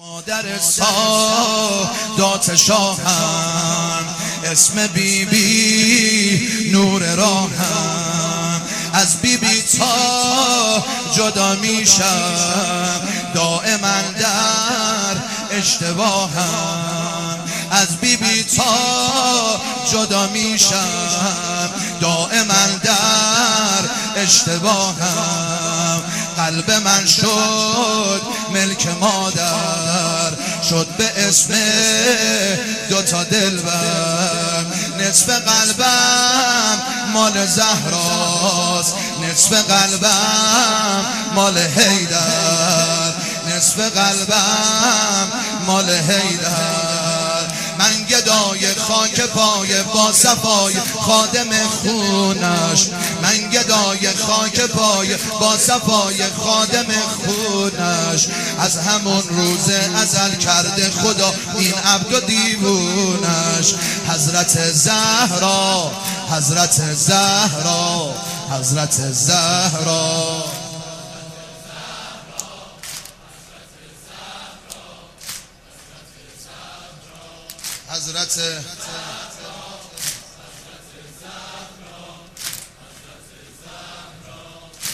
مادر سادات شاهم اسم بیبی بی نور راهم. از بیبی بی تا جدا میشم دائما در اشتباهم. از بیبی بی تا جدا میشم دائما در اشتباهم. قلب من شد ملک مادر شد به اسم دوتا دلبر نصف قلبم مال زهراست. نصف قلبم مال حیدر. نصف قلبم مال حیدر. گدای خاک پای با صفای خادم خونش. من گدای خاک پای با صفای خادم خونش. از همون روز ازل کرده خدا این عبد و دیوونش. حضرت زهرا حضرت زهرا حضرت زهرا. حضرت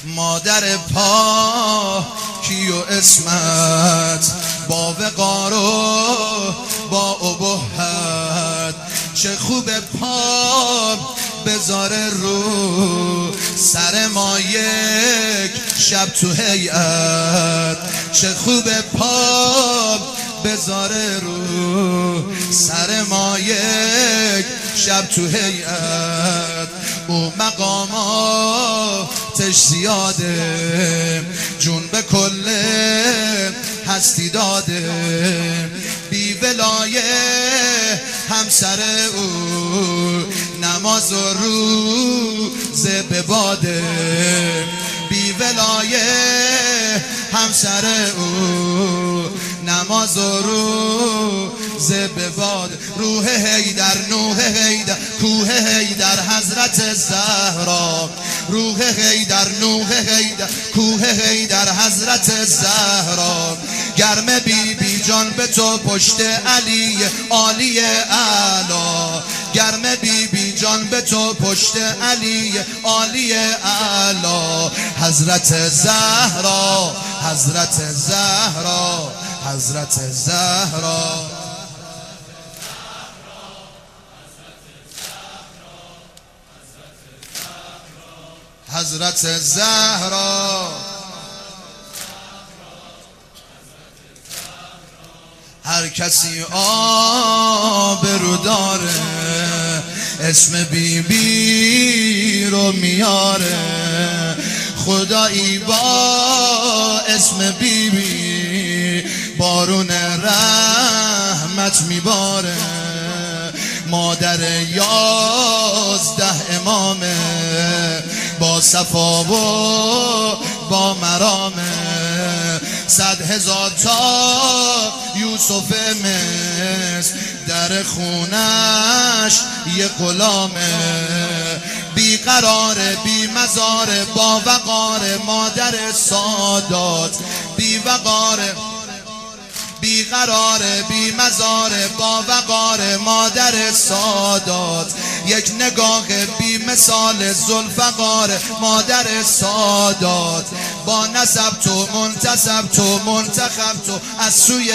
مادر پا کی و اسمت با وقار و با ابهت. چه خوب پا بذاره رو سر ما یک شب تو هیئت. چه خوب پا بذاره رو سر ما یک شب تو هیئت. او مقاماتش زیاده. جون به کل هستی داده. بی ولایه همسر او نماز و روز به باده. بی ولایه همسر او نماز و روز به باد روح هیدر نوح هیدر کوه هیدر حضرت زهرا. روح هیدر نوح هیدر کوه هیدر حضرت زهرا. گرم بی بی جان به تو پشت علی عالی اعلا گرم بی بی جان به تو پشت علی عالی اعلا حضرت زهرا حضرت زهرا حضرت زهرا. حضرت زهرا. هر کسی آبرو داره اسم بیبی بی رو میاره. خدایی با اسم بیبی بی بارون رحمت میباره. مادر یازده امامه با صفا و با مرامه. صد هزار تا یوسف مصر در خونش یه غلامه. بیقرار بی مزار با وقار مادر سادات. بی وقار بی قرار بی مزار با وقار مادر سادات. یک نگاه بی مثال زلفقار مادر سادات. با نسب تو منتصب تو منتخب تو از سوی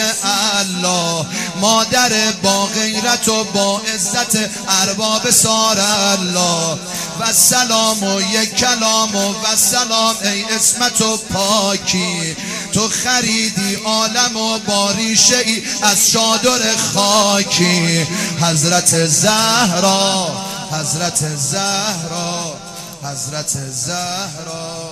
الله. مادر با غیرت و با عزت ارباب سار الله. و سلام و یک کلام و سلام ای اسمت و پاکی. تو خریدی عالم و باریشه ای از شادر خاکی. حضرت زهرا حضرت زهرا حضرت زهرا.